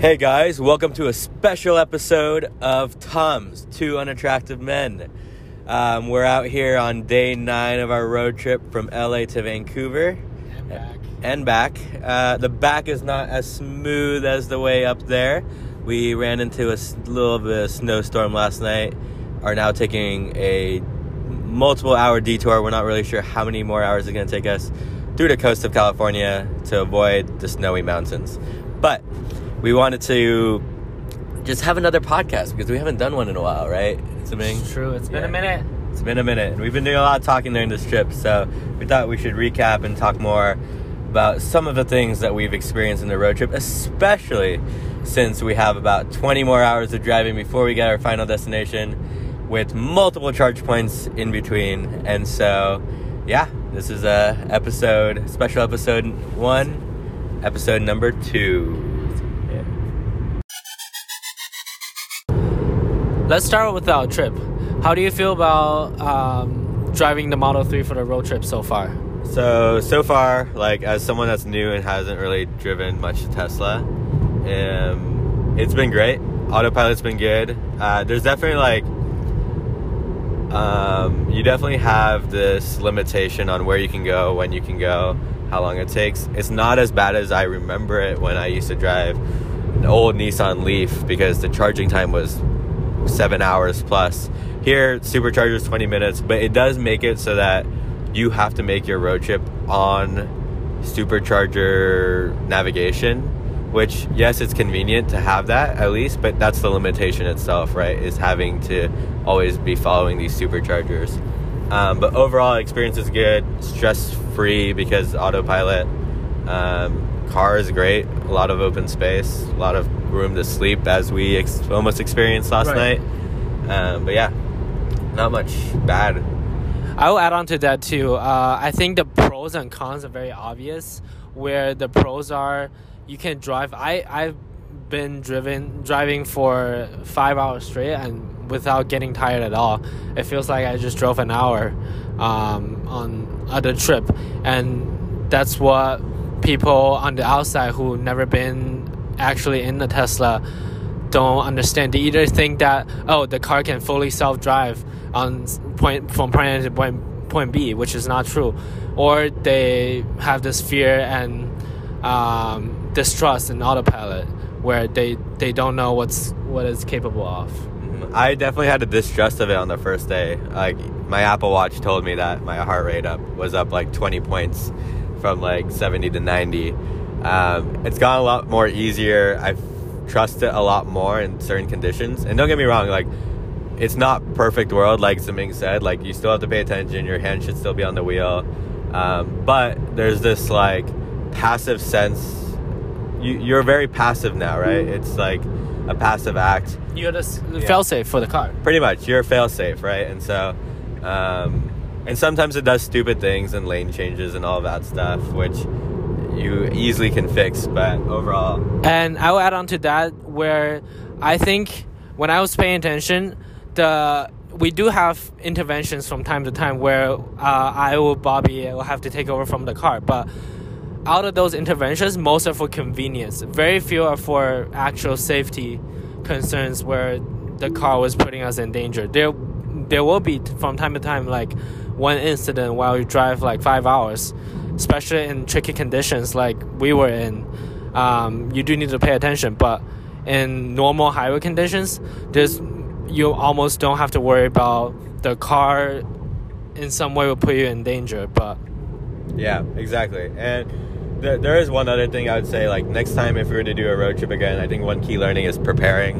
Hey guys, welcome to a special episode of Tums Two Unattractive Men. Um, we're out here on day nine of our road trip from LA to Vancouver And back. and back. Uh, the back is not as smooth as the way up there. We ran into a little bit of a snowstorm last night. Are now taking a multiple hour detour. We're not really sure how many more hours it's going to take us through the coast of California to avoid the snowy mountains. But we wanted to just have another podcast because we haven't done one in a while, right? It's amazing. It's true. It's been yeah. a minute. It's been a minute. We've been doing a lot of talking during this trip, so we thought we should recap and talk more about some of the things that we've experienced in the road trip, especially since we have about 20 more hours of driving before we get our final destination with multiple charge points in between. And so, yeah, this is a episode, special episode 1, episode number 2. Let's start with our trip. How do you feel about um, driving the Model 3 for the road trip so far? So so far, like as someone that's new and hasn't really driven much Tesla, um, it's been great. Autopilot's been good. Uh, there's definitely like, um, you definitely have this limitation on where you can go, when you can go, how long it takes. It's not as bad as I remember it when I used to drive an old Nissan Leaf because the charging time was seven hours plus. Here, supercharger's 20 minutes, but it does make it so that you have to make your road trip on supercharger navigation, which, yes, it's convenient to have that at least, but that's the limitation itself, right? Is having to always be following these superchargers. Um, but overall, experience is good, stress free because autopilot. Um, car is great, a lot of open space, a lot of room to sleep as we ex- almost experienced last Right. night. Um, but yeah, not much bad. I will add on to that too. Uh, I think the pros and cons are very obvious. Where the pros are, you can drive. I I've been driven driving for five hours straight and without getting tired at all. It feels like I just drove an hour um, on other trip, and that's what people on the outside who never been actually in the Tesla don't understand. They either think that oh the car can fully self drive on point from point A to point point B, which is not true, or they have this fear and um, distrust in autopilot where they they don't know what's what it's capable of. I definitely had a distrust of it on the first day. Like my Apple Watch told me that my heart rate up was up like 20 points from like 70 to 90. Um, it's gotten a lot more easier. I trust it a lot more in certain conditions. And don't get me wrong, like it's not perfect world like Zaming said. Like you still have to pay attention. Your hand should still be on the wheel. Um, but there's this like passive sense. You, you're very passive now, right? It's like a passive act You're the Yeah. fail safe for the car. pretty much you're fail safe right and so um, and sometimes it does stupid things and lane changes and all that stuff which you easily can fix but overall And I will add on to that where I think when I was paying attention, the we do have interventions from time to time where uh, I or Bobby will have to take over from the car, but out of those interventions, most are for convenience. Very few are for actual safety concerns where the car was putting us in danger. There, there will be from time to time like one incident while you drive like five hours, especially in tricky conditions like we were in. Um, you do need to pay attention, but in normal highway conditions, there's you almost don't have to worry about the car in some way will put you in danger. But yeah exactly and th- there is one other thing i would say like next time if we were to do a road trip again i think one key learning is preparing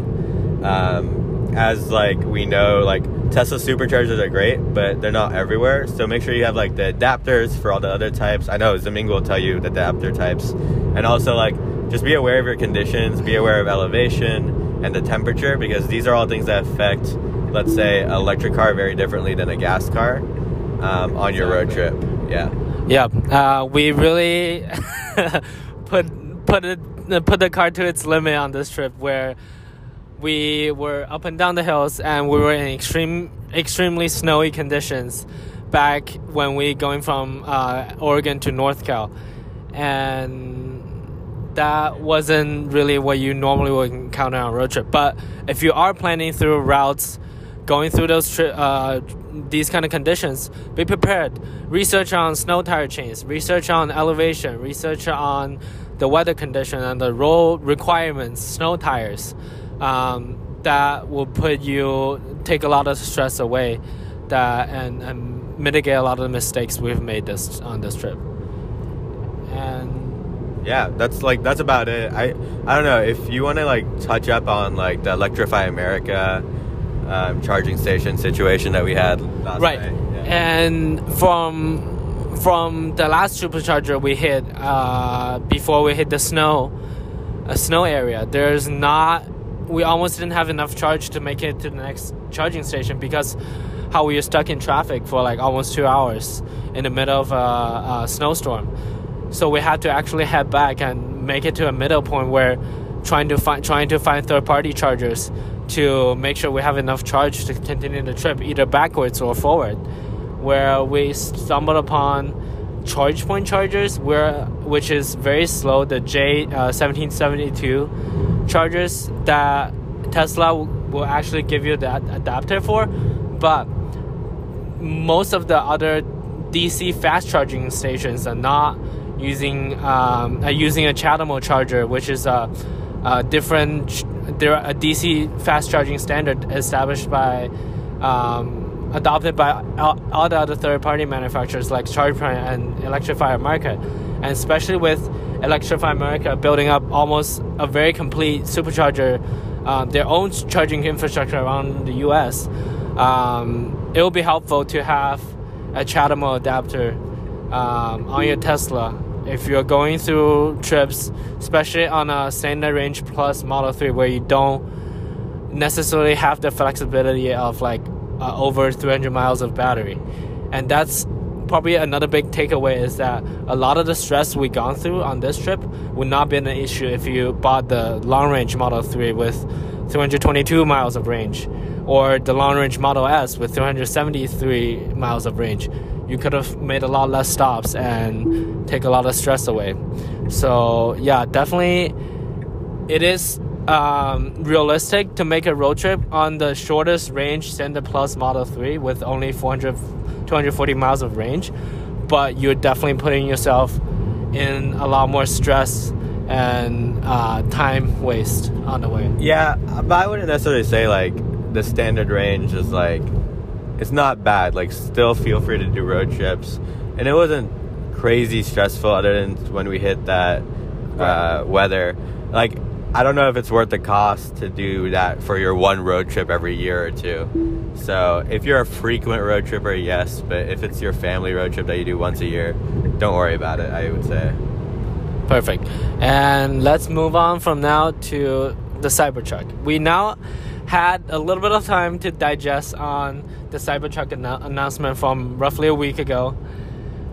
um, as like we know like tesla superchargers are great but they're not everywhere. So make sure you have like the adapters for all the other types. I know Zaming will tell you the adapter types. And also like just be aware of your conditions be aware of elevation and the temperature because these are all things that affect let's say an electric car very differently than a gas car um, on your road trip. Yeah. Yeah, uh, we really put put it put the car to its limit on this trip, where we were up and down the hills, and we were in extreme extremely snowy conditions back when we going from uh, Oregon to North Cal, and that wasn't really what you normally would encounter on a road trip. But if you are planning through routes, going through those tri- uh, these kind of conditions, be prepared. Research on snow tire chains, research on elevation, research on the weather condition and the road requirements, snow tires. Um, that will put you take a lot of stress away, that and, and mitigate a lot of the mistakes we've made this on this trip. And yeah, that's like that's about it. I I don't know if you want to like touch up on like the Electrify America um, charging station situation that we had last right, night. Yeah. and from from the last supercharger we hit uh, before we hit the snow, a snow area. There's not. We almost didn't have enough charge to make it to the next charging station because how we were stuck in traffic for like almost two hours in the middle of a, a snowstorm. So we had to actually head back and make it to a middle point where trying to find trying to find third party chargers to make sure we have enough charge to continue the trip either backwards or forward. Where we stumbled upon ChargePoint chargers where which is very slow the J uh, 1772 chargers that Tesla will, actually give you that adapter for but most of the other DC fast charging stations are not using um, are using a CHAdeMO charger, which is a, a different. A DC fast charging standard established by, um, adopted by all, all the other third party manufacturers like ChargePoint and Electrify America, and especially with Electrify America building up almost a very complete supercharger, um, their own charging infrastructure around the U.S. Um, it will be helpful to have a CHAdeMO adapter um, on your Tesla if you're going through trips, especially on a standard range plus Model 3 where you don't necessarily have the flexibility of like uh, over 300 miles of battery. And that's probably another big takeaway is that a lot of the stress we gone through on this trip would not be an issue if you bought the long range Model 3 with 322 miles of range or the long range Model S with 373 miles of range you could have made a lot less stops and take a lot of stress away. So yeah, definitely, it is um, realistic to make a road trip on the shortest range Standard Plus Model 3 with only 400, 240 miles of range, but you're definitely putting yourself in a lot more stress and uh, time waste on the way. Yeah, but I wouldn't necessarily say like the standard range is like it's not bad. Like, still feel free to do road trips, and it wasn't crazy stressful other than when we hit that uh, weather. Like, I don't know if it's worth the cost to do that for your one road trip every year or two. So, if you're a frequent road tripper, yes, but if it's your family road trip that you do once a year, don't worry about it. I would say. Perfect. And let's move on from now to the Cybertruck. We now had a little bit of time to digest on the Cybertruck anno- announcement from roughly a week ago.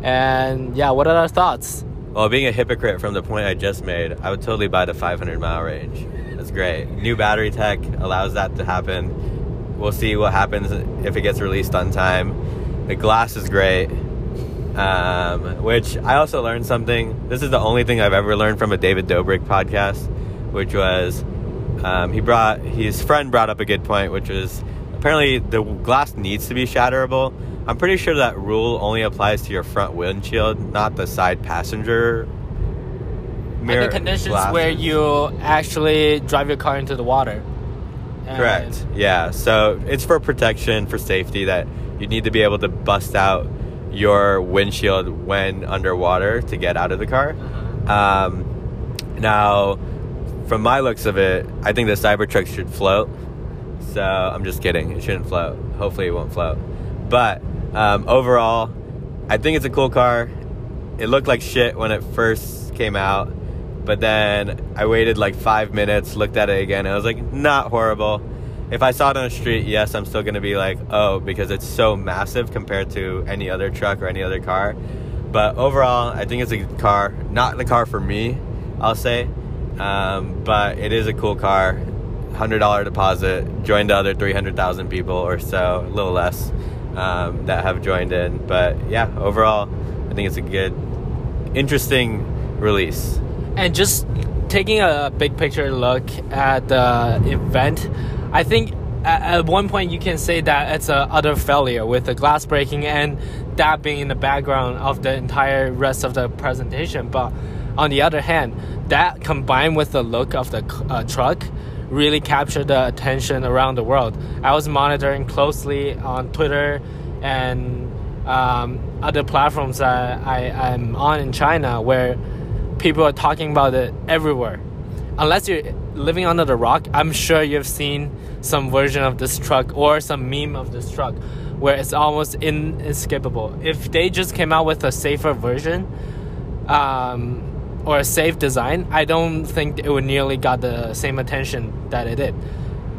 And yeah, what are our thoughts? Well, being a hypocrite from the point I just made, I would totally buy the 500 mile range. That's great. New battery tech allows that to happen. We'll see what happens if it gets released on time. The glass is great. Um, which I also learned something. This is the only thing I've ever learned from a David Dobrik podcast, which was um, he brought his friend brought up a good point, which was apparently the glass needs to be shatterable. I'm pretty sure that rule only applies to your front windshield, not the side passenger mirror. And the conditions glasses. where you actually drive your car into the water. And Correct. Yeah. So it's for protection, for safety, that you need to be able to bust out your windshield when underwater to get out of the car. Uh-huh. Um, now, from my looks of it, I think the Cybertruck should float. So I'm just kidding. It shouldn't float. Hopefully, it won't float. But um, overall, I think it's a cool car. It looked like shit when it first came out, but then I waited like five minutes, looked at it again, and I was like, not horrible. If I saw it on the street, yes, I'm still gonna be like, oh, because it's so massive compared to any other truck or any other car. But overall, I think it's a car. Not the car for me, I'll say. Um, but it is a cool car. Hundred dollar deposit. Joined the other three hundred thousand people or so, a little less, um, that have joined in. But yeah, overall, I think it's a good, interesting release. And just taking a big picture look at the event, I think at, one point you can say that it's a utter failure with the glass breaking and that being in the background of the entire rest of the presentation. But on the other hand, that combined with the look of the uh, truck really captured the attention around the world. I was monitoring closely on Twitter and um, other platforms that I, I'm on in China where people are talking about it everywhere. Unless you're living under the rock, I'm sure you've seen some version of this truck or some meme of this truck where it's almost inescapable. If they just came out with a safer version um, or a safe design, I don't think it would nearly got the same attention that it did.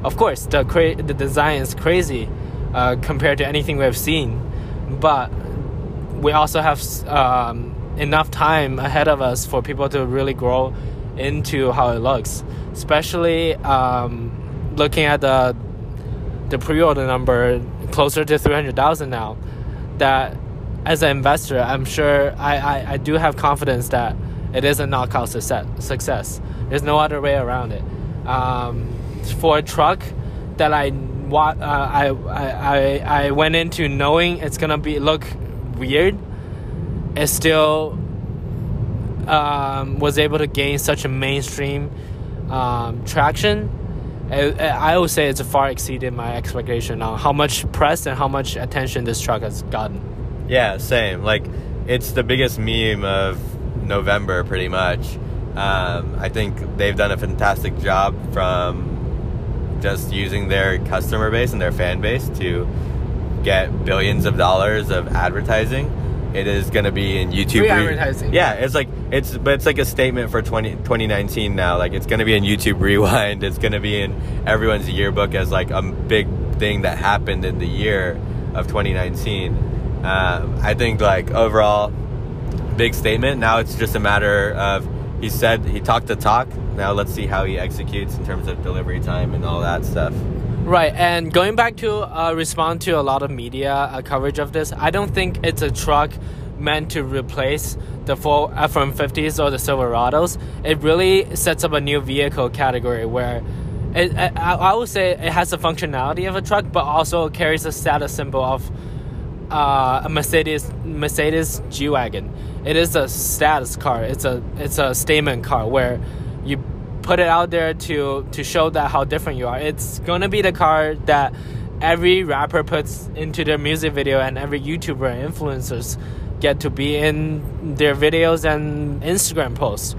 Of course, the cra- the design is crazy uh, compared to anything we've seen, but we also have um, enough time ahead of us for people to really grow into how it looks, especially um, looking at the the pre-order number closer to 300,000 now that as an investor I'm sure I, I, I do have confidence that it is a knockout success there's no other way around it um, for a truck that I what uh, I, I I went into knowing it's gonna be look weird it still um, was able to gain such a mainstream um, traction I would say it's far exceeded my expectation on how much press and how much attention this truck has gotten. Yeah, same. Like, it's the biggest meme of November, pretty much. Um, I think they've done a fantastic job from just using their customer base and their fan base to get billions of dollars of advertising it is going to be in YouTube. Free advertising. Yeah, it's like it's but it's like a statement for 20, 2019 now. Like it's going to be in YouTube Rewind. It's going to be in everyone's yearbook as like a big thing that happened in the year of 2019. Um, I think like overall, big statement. Now it's just a matter of he said he talked the talk. Now let's see how he executes in terms of delivery time and all that stuff. Right, and going back to uh, respond to a lot of media uh, coverage of this, I don't think it's a truck meant to replace the full F-150s or the Silverados. It really sets up a new vehicle category where it, I, I would say it has the functionality of a truck, but also carries a status symbol of uh, a Mercedes Mercedes G wagon. It is a status car. It's a it's a statement car where you put it out there to to show that how different you are. It's gonna be the car that every rapper puts into their music video and every YouTuber influencers get to be in their videos and Instagram posts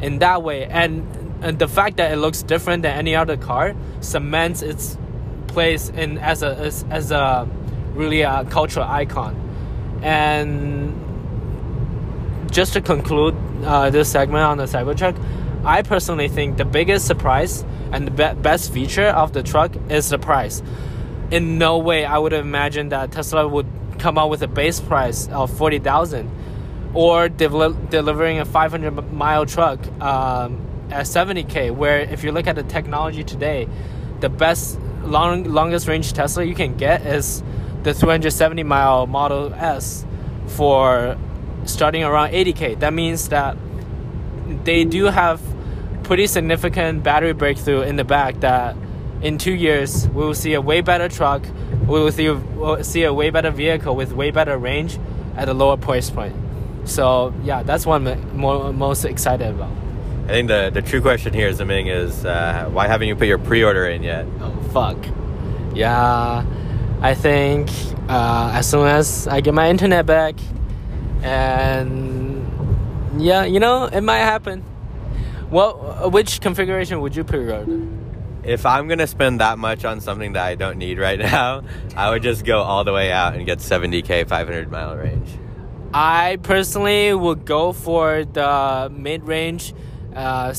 in that way. And, and the fact that it looks different than any other car cements its place in as a as, as a really a cultural icon. And just to conclude uh, this segment on the Cybertruck, I personally think the biggest surprise and the be- best feature of the truck is the price. In no way I would have imagined that Tesla would come out with a base price of forty thousand, or de- delivering a five hundred mile truck um, at seventy k. Where if you look at the technology today, the best long longest range Tesla you can get is the three hundred seventy mile Model S for starting around eighty k. That means that they do have pretty significant battery breakthrough in the back that in two years we will see a way better truck we will see, we'll see a way better vehicle with way better range at a lower price point. So yeah that's what i'm most excited about. I think the, the true question here Ming, is uh, why haven't you put your pre-order in yet? Oh fuck. Yeah i think uh, as soon as i get my internet back and yeah you know it might happen Well, Which configuration would you pre-order? If I'm gonna spend that much on something that I don't need right now, I would just go all the way out and get 70k 500 mile range. I personally would go for the mid-range, uh,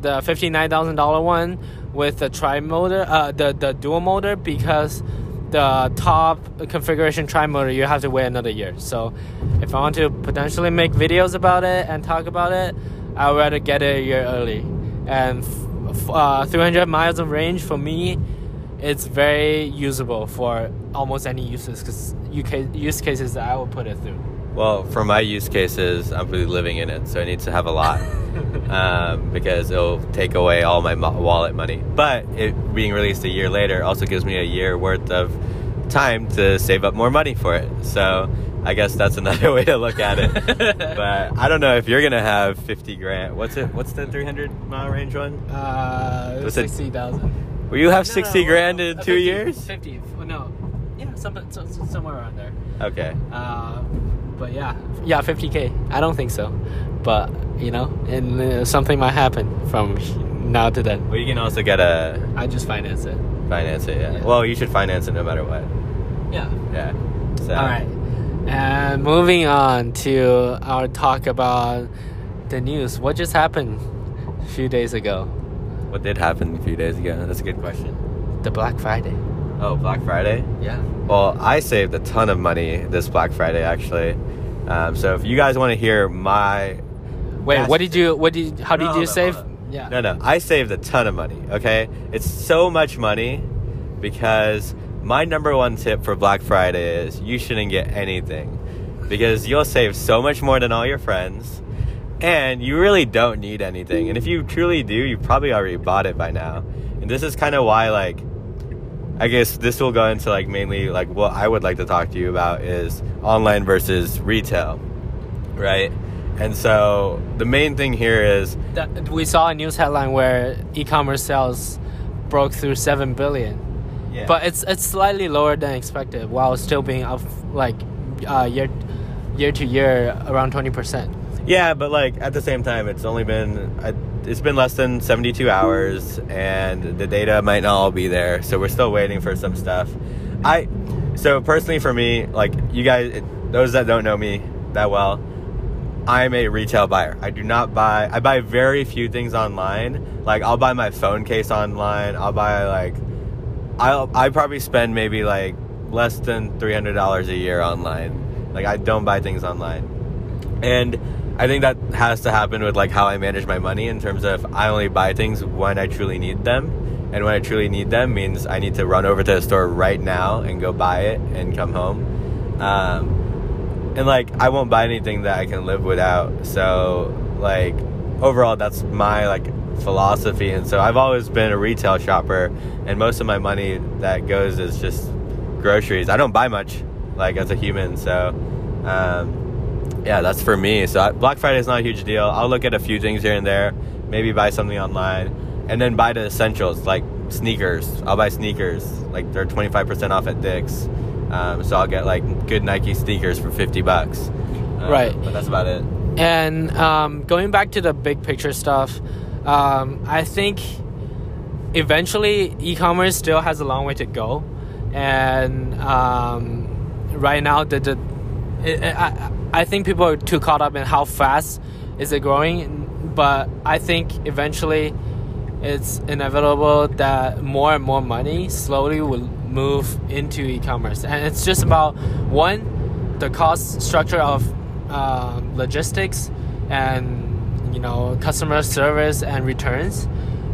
the fifty-nine thousand dollar one with the tri motor, uh, the the dual motor because the top configuration tri motor you have to wait another year. So, if I want to potentially make videos about it and talk about it, I'd rather get it a year early. And f- uh, 300 miles of range for me, it's very usable for almost any uses cause UK use cases that I will put it through. Well, for my use cases, I'm really living in it, so it needs to have a lot. um, because it'll take away all my mo- wallet money. But it being released a year later also gives me a year worth of time to save up more money for it. So I guess that's another way to look at it. but I don't know if you're gonna have 50 grand. What's it? What's the 300 mile range one? Uh, Was it- sixty thousand. Will you have 60 grand in two years? Fifty. No. Yeah, some, some, somewhere around there. Okay. Uh, but yeah, yeah, 50k. I don't think so, but you know, and uh, something might happen from now to then. Well, you can also get a I just finance it. finance it. Yeah. Yeah. Well, you should finance it no matter what. Yeah. Yeah. So. All right. And moving on to our talk about the news. What just happened a few days ago? What did happen a few days ago? That's a good question. The Black Friday. Oh, Black Friday. Yeah. Well, I saved a ton of money this Black Friday actually. Um, so if you guys want to hear my Wait, what did you? What did? you, How did No, you on, save? hold Yeah. No, no. I saved a ton of money, okay? It's so much money because my number one tip for Black Friday is you shouldn't get anything because you'll save so much more than all your friends and you really don't need anything. And if you truly do, you probably already bought it by now. And this is kind of why like I guess this will go into like mainly like what I would like to talk to you about is online versus retail, right? And so the main thing here is That, we saw a news headline where e-commerce sales broke through seven billion, yeah. but it's it's slightly lower than expected, while still being up like uh, year year to year around twenty percent. Yeah, but like at the same time, it's only been uh, it's been less than seventy two hours, and the data might not all be there. So we're still waiting for some stuff. I so personally for me, like you guys, those that don't know me that well, I'm a retail buyer. I do not buy. I buy very few things online. Like I'll buy my phone case online. I'll buy like I'll I probably spend maybe like less than three hundred dollars a year online. Like I don't buy things online, and I think that has to happen with like how I manage my money in terms of I only buy things when I truly need them, and when I truly need them means I need to run over to the store right now and go buy it and come home. Um, and like I won't buy anything that I can live without. So like overall, that's my like philosophy, and so I've always been a retail shopper, and most of my money that goes is just groceries. I don't buy much like as a human, so. Um, yeah, that's for me. So I, Black Friday is not a huge deal. I'll look at a few things here and there, maybe buy something online, and then buy the essentials like sneakers. I'll buy sneakers, like they're twenty five percent off at Dick's. Um, so I'll get like good Nike sneakers for fifty bucks. Uh, Right. But that's about it. And um, going back to the big picture stuff, um, I think eventually e-commerce still has a long way to go, and um, right now the, the it, I I think people are too caught up in how fast is it growing, but I think eventually it's inevitable that more and more money slowly will move into e-commerce, and it's just about one the cost structure of um, logistics and you know customer service and returns.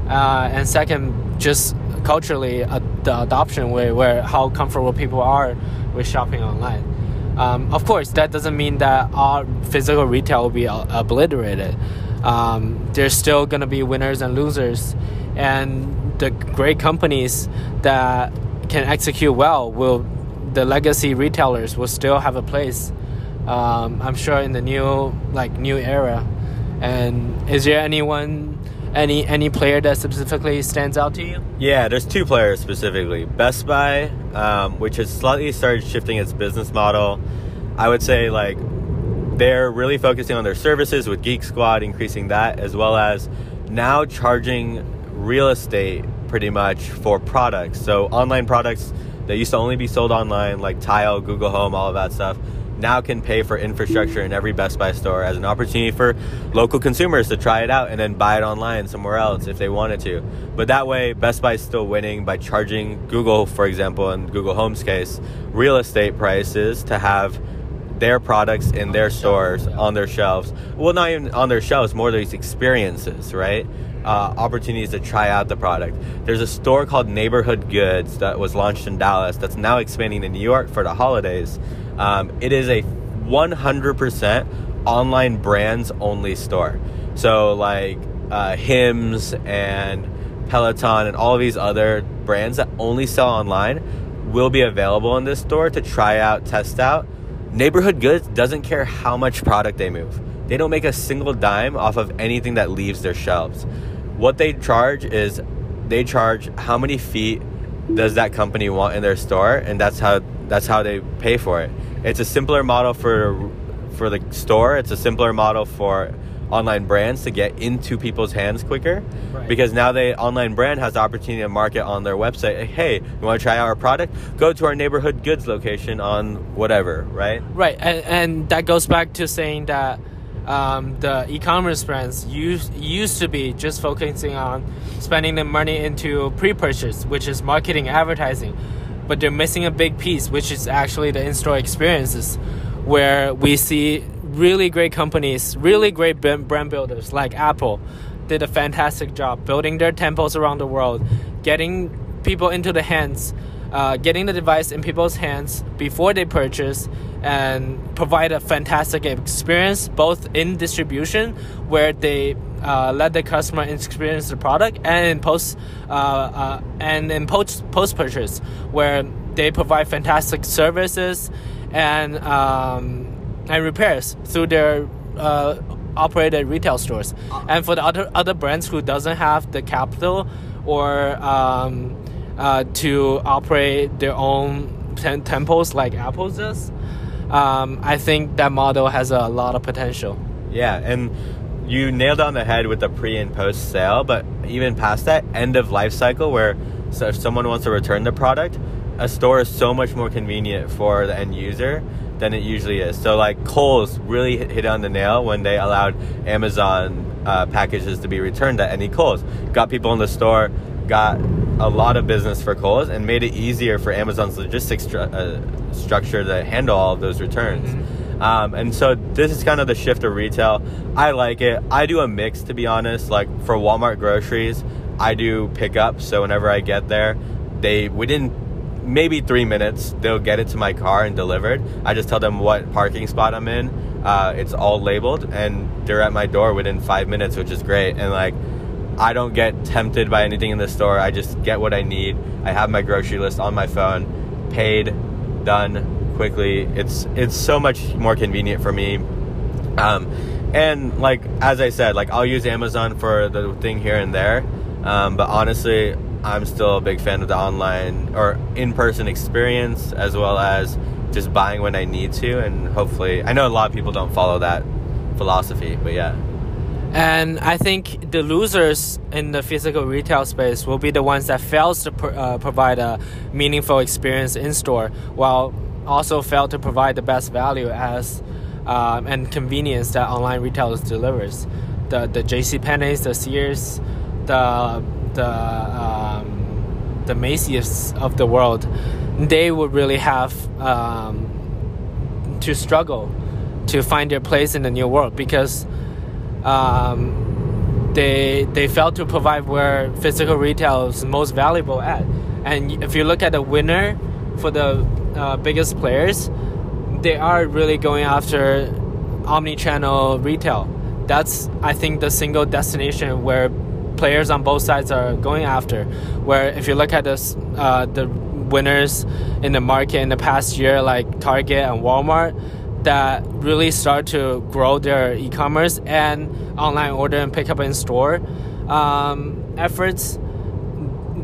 Uh, and second just culturally uh, the adoption where, where how comfortable people are with shopping online um, of course that doesn't mean that all physical retail will be obliterated. Um, there's still going to be winners and losers and the great companies that can execute well will the legacy retailers will still have a place um, i'm sure in the new like new era. And is there anyone any any player that specifically stands out to you Yeah, there's two players specifically. Best Buy, um, which has slightly started shifting its business model. I would say like they're really focusing on their services with Geek Squad, increasing that, as well as now charging real estate pretty much for products. So online products that used to only be sold online, like Tile, Google Home, all of that stuff, now can pay for infrastructure in every Best Buy store as an opportunity for local consumers to try it out and then buy it online somewhere else if they wanted to. But that way, Best Buy is still winning by charging Google, for example, in Google Home's case, real estate prices to have their products in their stores on their shelves. Well, not even on their shelves, more these experiences, right? Uh, opportunities to try out the product. There's a store called Neighborhood Goods that was launched in Dallas that's now expanding to New York for the holidays. Um, it is a 100% online brands only store. So like uh, Hims and Peloton and all of these other brands that only sell online will be available in this store to try out, test out. Neighborhood Goods doesn't care how much product they move. They don't make a single dime off of anything that leaves their shelves. What they charge is they charge how many feet does that company want in their store and that's how that's how they pay for it. It's a simpler model for for the store, it's a simpler model for online brands to get into people's hands quicker right. because now the online brand has the opportunity to market on their website hey you want to try our product go to our neighborhood goods location on whatever right right and, and that goes back to saying that um, the e-commerce brands used used to be just focusing on spending the money into pre-purchase, which is marketing, advertising, but they're missing a big piece, which is actually the in-store experiences, where we see really great companies, really great brand builders like Apple, did a fantastic job building their temples around the world, getting people into the hands, uh, getting the device in people's hands before they purchase and provide a fantastic experience both in distribution where they uh, let the customer experience the product and in post uh, uh, and in post post purchase where they provide fantastic services and um, and repairs through their uh, operated retail stores. And for the other other brands who doesn't have the capital or um, uh, to operate their own temples like Apple does um, I think that model has a lot of potential. Yeah, and you nailed on the head with the pre and post sale, but even past that end of life cycle, where so if someone wants to return the product, a store is so much more convenient for the end user than it usually is. So like Kohl's really hit on the nail when they allowed Amazon uh, packages to be returned at any Kohl's. Got people in the store, got a lot of business for Kohl's, and made it easier for Amazon's logistics stru- uh, structure to handle all of those returns. Mm-hmm. Um, and so this is kind of the shift of retail. I like it. I do a mix, to be honest. Like for Walmart groceries, I do pickup. So whenever I get there, they within maybe three minutes they'll get it to my car and delivered. I just tell them what parking spot I'm in. Uh, it's all labeled, and they're at my door within five minutes, which is great. And like I don't get tempted by anything in the store. I just get what I need. I have my grocery list on my phone, paid, done quickly. It's it's so much more convenient for me. Um, and like as I said, like I'll use Amazon for the thing here and there. Um, but honestly, I'm still a big fan of the online or in-person experience as well as just buying when I need to and hopefully I know a lot of people don't follow that philosophy, but yeah. And I think the losers in the physical retail space will be the ones that fails to uh, provide a meaningful experience in store, while also fail to provide the best value as um, and convenience that online retailers delivers. The the J.C. Penney's, the Sears, the the um, the Macy's of the world, they would really have um, to struggle to find their place in the new world because um, they they failed to provide where physical retail is most valuable at. And if you look at the winner for the uh, biggest players, they are really going after omni-channel retail. That's I think the single destination where players on both sides are going after. Where if you look at this, uh, the winners in the market in the past year, like Target and Walmart, that really start to grow their e-commerce and online order and pick up in store. Um, efforts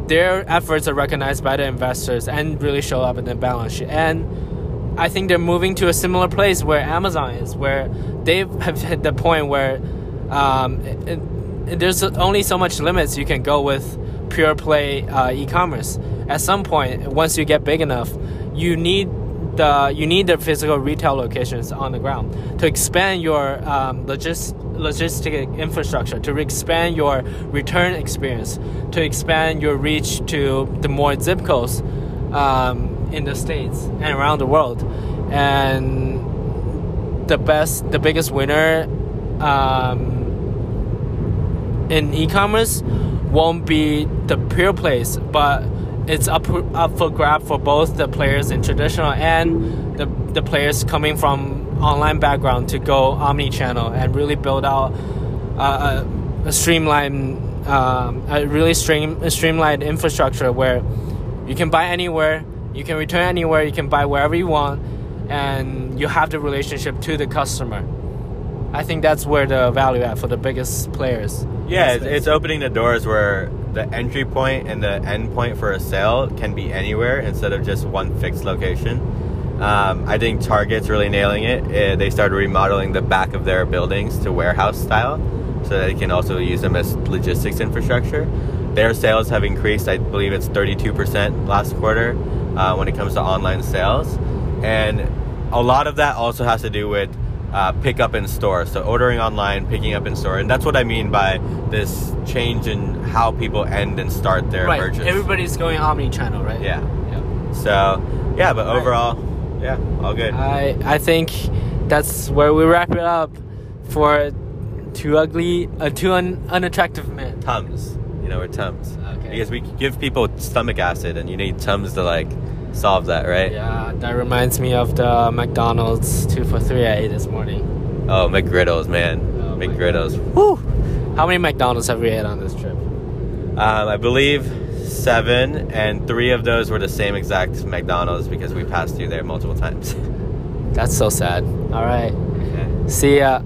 their efforts are recognized by the investors and really show up in the balance sheet. And i think they're moving to a similar place where amazon is where they have hit the point where um, it, it, there's only so much limits you can go with pure play uh, e-commerce. At some point once you get big enough you need the you need the physical retail locations on the ground to expand your um, logis- logistic infrastructure, to expand your return experience, to expand your reach to the more zip codes um, in the states and around the world, and the best, the biggest winner um, in e-commerce won't be the pure place, but it's up up for grab for both the players in traditional and the the players coming from online background to go omni-channel and really build out uh, a, streamlined, um, a really stream, a streamlined infrastructure where you can buy anywhere, you can return anywhere, you can buy wherever you want, and you have the relationship to the customer. I think that's where the value at for the biggest players. Yeah, it's, opening the doors where the entry point and the end point for a sale can be anywhere instead of just one fixed location. Um, I think Target's really nailing it. Uh, they started remodeling the back of their buildings to warehouse style so they can also use them as logistics infrastructure. Their sales have increased, I believe it's 32% last quarter uh, when it comes to online sales. And a lot of that also has to do with uh, pick up in store. So ordering online, picking up in store, and that's what I mean by this change in how people end and start their right. purchase. Everybody's going omni-channel, right? Yeah. Yeah. So yeah, but Right. overall, yeah, all good. I I think that's where we wrap it up for too ugly, uh, too un- unattractive men. Tums, you know, we're Tums Okay. because we give people stomach acid, and you need Tums to like solve that, right? Yeah, that reminds me of the McDonald's two for three I ate this morning. Oh, McGriddles, man, Oh McGriddles. Whew. How many McDonald's have we had on this trip? Um, I believe seven, and three of those were the same exact McDonald's because we passed through there multiple times. That's so sad. All right. Okay. See ya.